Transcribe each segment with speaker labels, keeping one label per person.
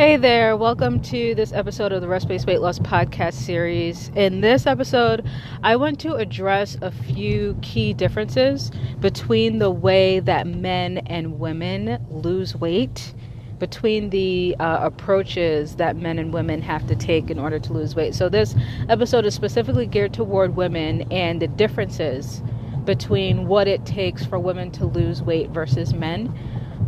Speaker 1: Hey there, welcome to this episode of the Rest Based Weight Loss Podcast series. In this episode, I want to address a few key differences between the way that men and women lose weight, between the uh, approaches that men and women have to take in order to lose weight. So, this episode is specifically geared toward women and the differences between what it takes for women to lose weight versus men.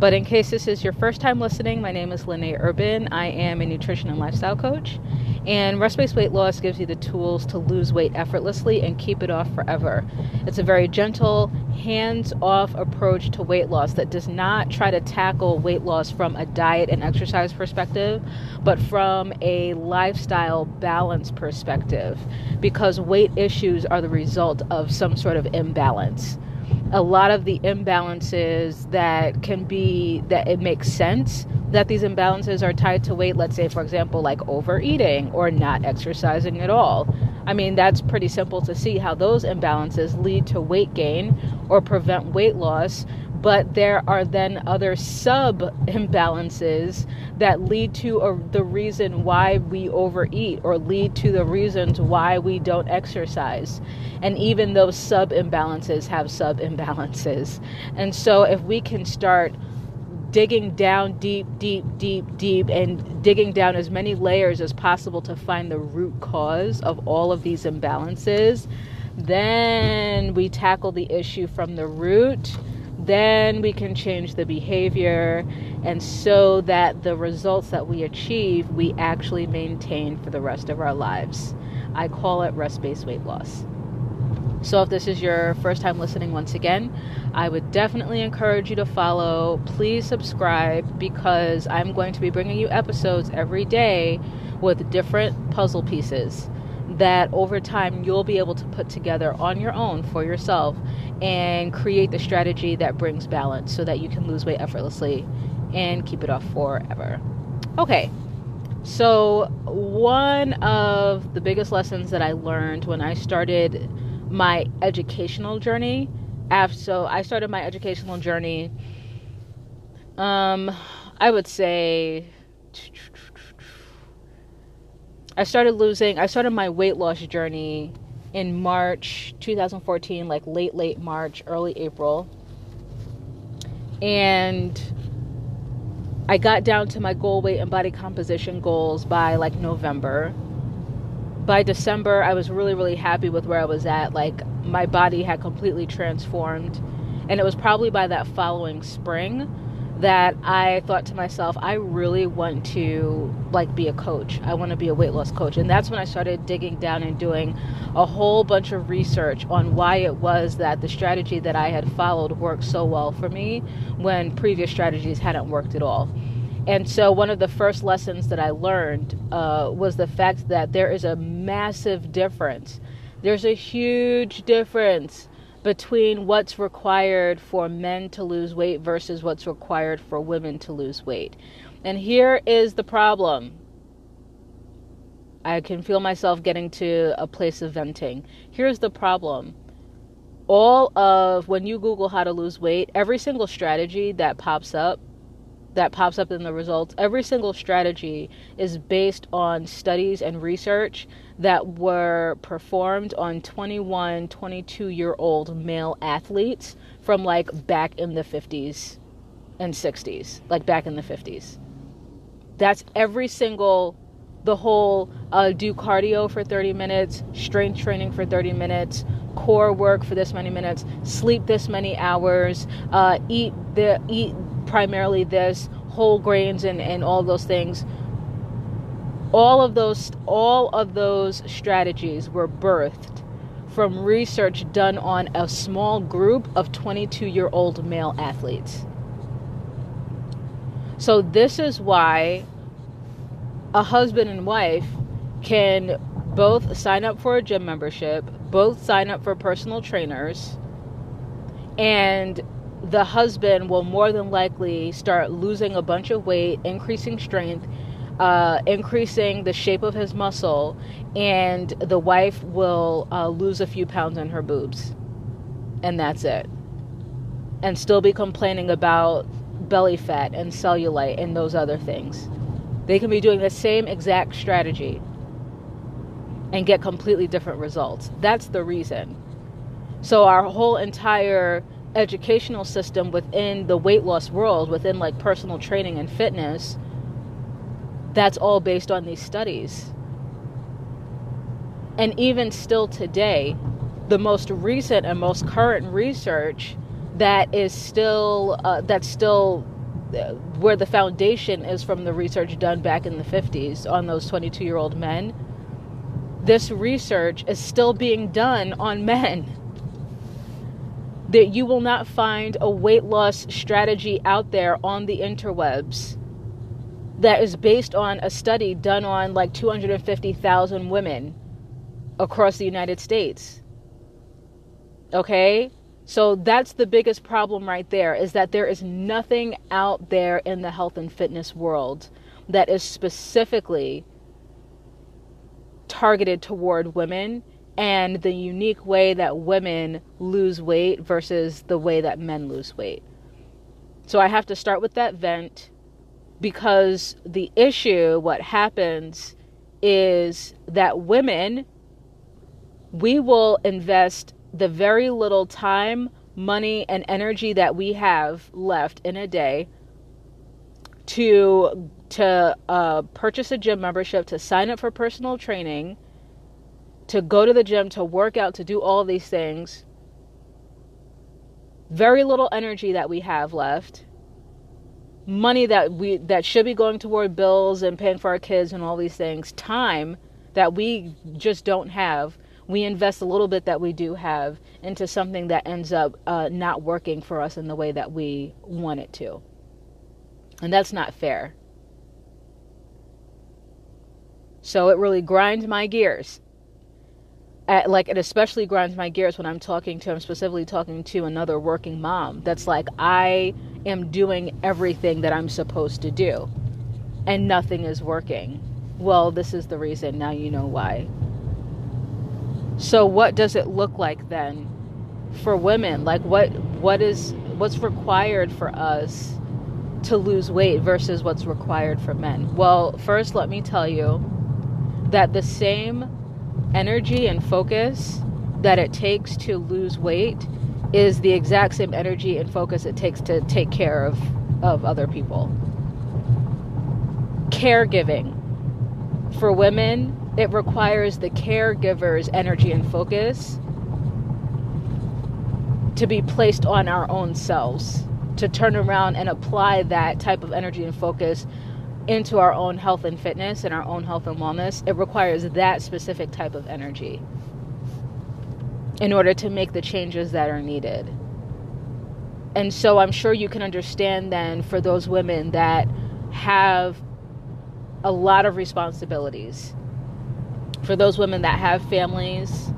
Speaker 1: But in case this is your first time listening, my name is Lene Urban. I am a nutrition and lifestyle coach. And rest based weight loss gives you the tools to lose weight effortlessly and keep it off forever. It's a very gentle, hands off approach to weight loss that does not try to tackle weight loss from a diet and exercise perspective, but from a lifestyle balance perspective, because weight issues are the result of some sort of imbalance a lot of the imbalances that can be that it makes sense that these imbalances are tied to weight let's say for example like overeating or not exercising at all. I mean that's pretty simple to see how those imbalances lead to weight gain or prevent weight loss but there are then other sub imbalances that lead to a, the reason why we overeat or lead to the reasons why we don't exercise. And even those sub imbalances have sub imbalances. And so if we can start digging down deep, deep, deep, deep, and digging down as many layers as possible to find the root cause of all of these imbalances, then we tackle the issue from the root then we can change the behavior and so that the results that we achieve we actually maintain for the rest of our lives. I call it rest-based weight loss. So if this is your first time listening once again i would definitely encourage you to follow. Please subscribe because i'm going to be bringing you episodes every day with different puzzle pieces that over time you'll be able to put together on your own for yourself and create the strategy that brings balance so that you can lose weight effortlessly and keep it off forever. Okay, so one of the biggest lessons that I learned when I started my educational journey, after, so I started my educational journey, um, I would say I started losing, I started my weight loss journey in March 2014, like late, late March, early April. And I got down to my goal weight and body composition goals by like November. By December, I was really, really happy with where I was at. Like, my body had completely transformed. And it was probably by that following spring that I thought to myself, I really want to like be a coach. I want to be a weight loss coach. And that's when I started digging down and doing a whole bunch of research on why it was that the strategy that I had followed worked so well for me when previous strategies hadn't worked at all. And so, one of the first lessons that I learned uh, was the fact that there is a massive difference. There's a huge difference between what's required for men to lose weight versus what's required for women to lose weight. And here is the problem. I can feel myself getting to a place of venting. Here's the problem. All of when you Google how to lose weight, every single strategy that pops up that pops up in the results, every single strategy is based on studies and research that were performed on 21, 22 year old male athletes from like back in the 50s and 60s, like back in the 50s. That's every single, the whole uh, do cardio for 30 minutes, strength training for 30 minutes, core work for this many minutes, sleep this many hours, uh, eat the eat primarily this whole grains and, and all those things. All of those all of those strategies were birthed from research done on a small group of 22 year old male athletes. So this is why a husband and wife can both sign up for a gym membership both sign up for personal trainers and the husband will more than likely start losing a bunch of weight, increasing strength, uh, increasing the shape of his muscle, and the wife will uh, lose a few pounds on her boobs. And that's it. And still be complaining about belly fat and cellulite and those other things. They can be doing the same exact strategy and get completely different results. That's the reason. So, our whole entire educational system within the weight loss world, within like personal training and fitness, that's all based on these studies. And even still today, the most recent and most current research that is still uh, that's still uh, where the foundation is from the research done back in the 50s on those 22 year old men this research is still being done on men that you will not find a weight loss strategy out there on the interwebs that is based on a study done on like 250,000 women across the United States. Okay? So that's the biggest problem right there is that there is nothing out there in the health and fitness world that is specifically targeted toward women and the unique way that women lose weight versus the way that men lose weight. So I have to start with that vent because the issue, what happens is that women, we will invest the very little time, money, and energy that we have left in a day to to uh, purchase a gym membership, to sign up for personal training, to go to the gym, to work out, to do all these things. Very little energy that we have left. Money that we that should be going toward bills and paying for our kids and all these things. Time that we just don't have. We invest a little bit that we do have into something that ends up uh, not working for us in the way that we want it to. And that's not fair. So it really grinds my gears at, like it especially grinds my gears when I'm talking to I'm specifically talking to another working mom that's like I am doing everything that I'm supposed to do and nothing is working. Well, this is the reason. Now you know why. So what does it look like then for women? Like what what is what's required for us to lose weight versus what's required for men? Well, first let me tell you that the same energy and focus that it takes to lose weight is the exact same energy and focus it takes to take care of, of other people. Caregiving. For women, it requires the caregiver's energy and focus to be placed on our own selves, to turn around and apply that type of energy and focus into our own health and fitness and our own health and wellness, it requires that specific type of energy in order to make the changes that are needed. And so I'm sure you can understand then for those women that have a lot of responsibilities, for those women that have families,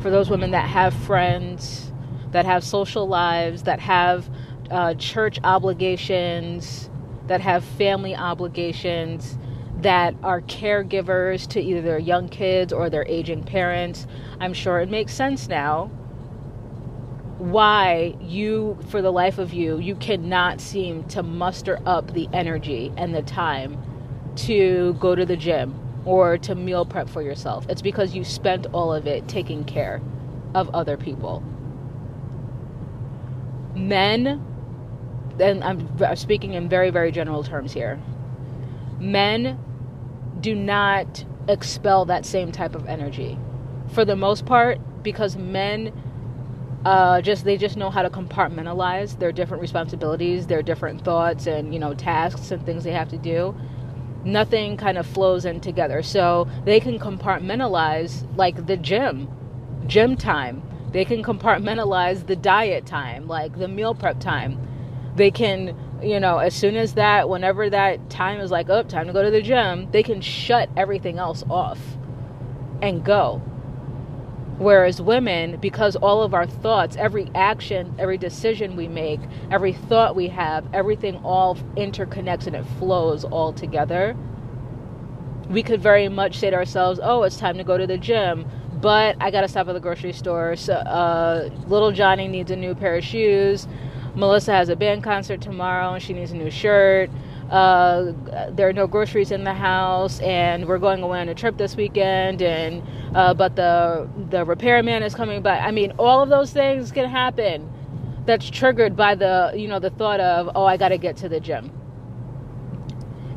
Speaker 1: for those women that have friends, that have social lives, that have uh, church obligations that have family obligations, that are caregivers to either their young kids or their aging parents. I'm sure it makes sense now why you, for the life of you, you cannot seem to muster up the energy and the time to go to the gym or to meal prep for yourself. It's because you spent all of it taking care of other people. Men and I'm speaking in very, very general terms here, men do not expel that same type of energy. For the most part, because men uh, just they just know how to compartmentalize their different responsibilities, their different thoughts, and you know tasks and things they have to do. Nothing kind of flows in together, so they can compartmentalize like the gym, gym time. They can compartmentalize the diet time, like the meal prep time they can you know as soon as that whenever that time is like oh time to go to the gym they can shut everything else off and go. Whereas women because all of our thoughts every action every decision we make every thought we have everything all interconnects and it flows all together we could very much say to ourselves oh it's time to go to the gym but i gotta stop at the grocery store so uh, little johnny needs a new pair of shoes Melissa has a band concert tomorrow and she needs a new shirt. uh, there are no groceries in the house, and we're going away on a trip this weekend, and uh, but the the repairman is coming by. I mean, all of those things can happen. That's triggered by the you know the thought of oh I got to get to the gym.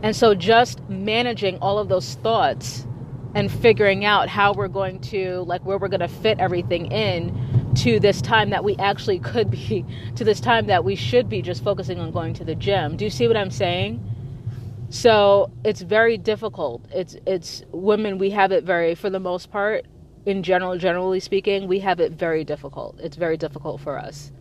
Speaker 1: And so just managing all of those thoughts and figuring out how we're going to like where we're going to fit everything in to this time that we actually could be to this time that we should be just focusing on going to the gym. Do you see what I'm saying? So, it's very difficult. It's it's women we have it very for the most part in general generally speaking, we have it very difficult. It's very difficult for us.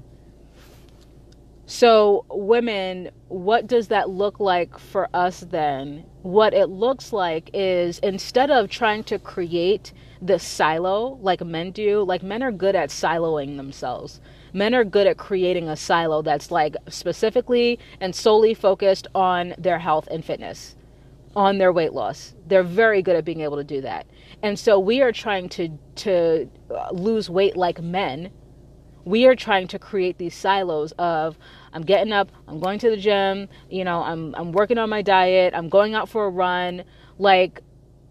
Speaker 1: So, women, what does that look like for us then? What it looks like is instead of trying to create the silo like men do, like men are good at siloing themselves. Men are good at creating a silo that's like specifically and solely focused on their health and fitness, on their weight loss. They're very good at being able to do that. And so we are trying to to uh, lose weight like men we are trying to create these silos of I'm getting up, I'm going to the gym, you know, I'm I'm working on my diet, I'm going out for a run. Like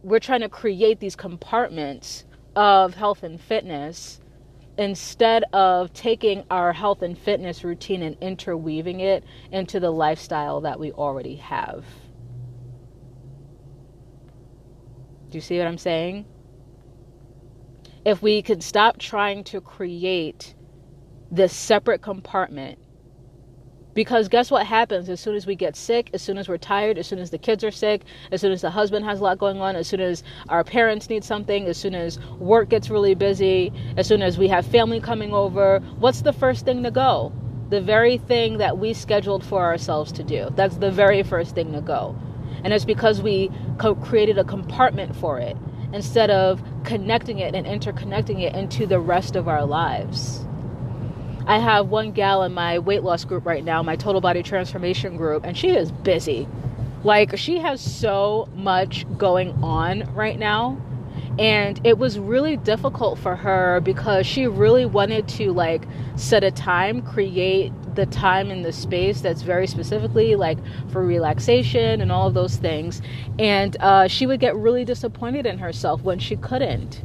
Speaker 1: we're trying to create these compartments of health and fitness instead of taking our health and fitness routine and interweaving it into the lifestyle that we already have. Do you see what I'm saying? If we could stop trying to create this separate compartment. Because guess what happens as soon as we get sick, as soon as we're tired, as soon as the kids are sick, as soon as the husband has a lot going on, as soon as our parents need something, as soon as work gets really busy, as soon as we have family coming over, what's the first thing to go? The very thing that we scheduled for ourselves to do. That's the very first thing to go. And it's because we co- created a compartment for it instead of connecting it and interconnecting it into the rest of our lives. I have one gal in my weight loss group right now, my total body transformation group, and she is busy. Like, she has so much going on right now. And it was really difficult for her because she really wanted to, like, set a time, create the time and the space that's very specifically like for relaxation and all of those things. And uh, she would get really disappointed in herself when she couldn't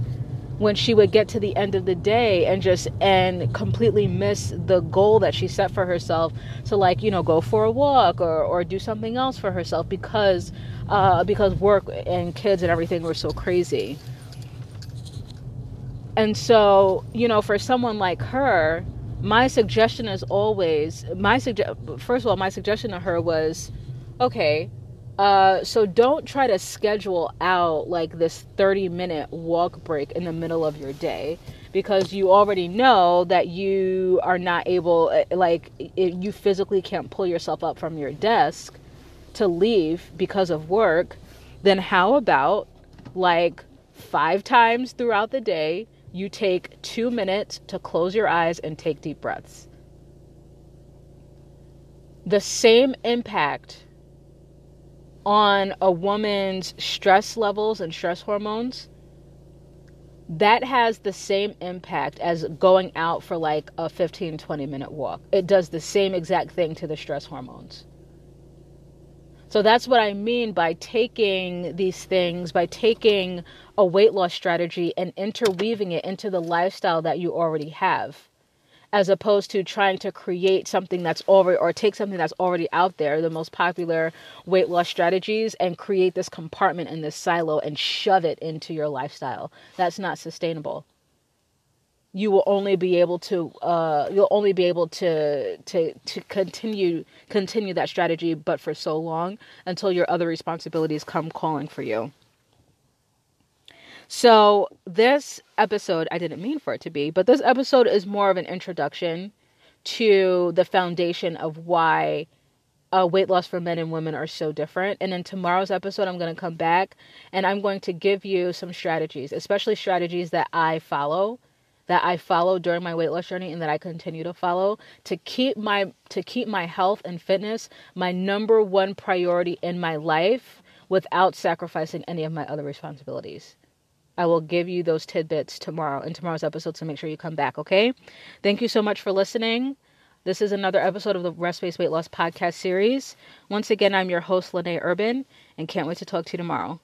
Speaker 1: when she would get to the end of the day and just and completely miss the goal that she set for herself to like you know go for a walk or or do something else for herself because uh, because work and kids and everything were so crazy. And so you know for someone like her my suggestion is always my suggest first of all my suggestion to her was okay uh, so don't try to schedule out like this 30 minute walk break in the middle of your day because you already know that you are not able, eh, like, you physically can't pull yourself up from your desk to leave because of work. Then, how about like five times throughout the day, you take two minutes to close your eyes and take deep breaths? The same impact on a woman's stress levels and stress hormones, that has the same impact as going out for like a 15 20 minute walk. It does the same exact thing to the stress hormones. So that's what I mean by taking these things, by taking a weight loss strategy and interweaving it into the lifestyle that you already have as opposed to trying to create something that's already or take something that's already out there, the most popular weight loss strategies, and create this compartment in this silo and shove it into your lifestyle. That's not sustainable. You will only be able to uh, you'll only be able to to to continue continue that strategy, but for so long until your other responsibilities come calling for you. So, this episode, I didn't mean for it to be, but this episode is more of an introduction to the foundation of why uh, weight loss for men and women are so different. And in tomorrow's episode, I'm going to come back and I'm going to give you some strategies, especially strategies that I follow that I follow during my weight loss journey and that I continue to follow to keep my to keep my health and fitness my number one priority in my life without sacrificing any of my other responsibilities. I will give you those tidbits tomorrow in tomorrow's episode, so make sure you come back, okay? Thank you so much for listening. This is another episode of the Rest Based Weight Loss Podcast series. Once again, I'm your host, Lene Urban, and can't wait to talk to you tomorrow.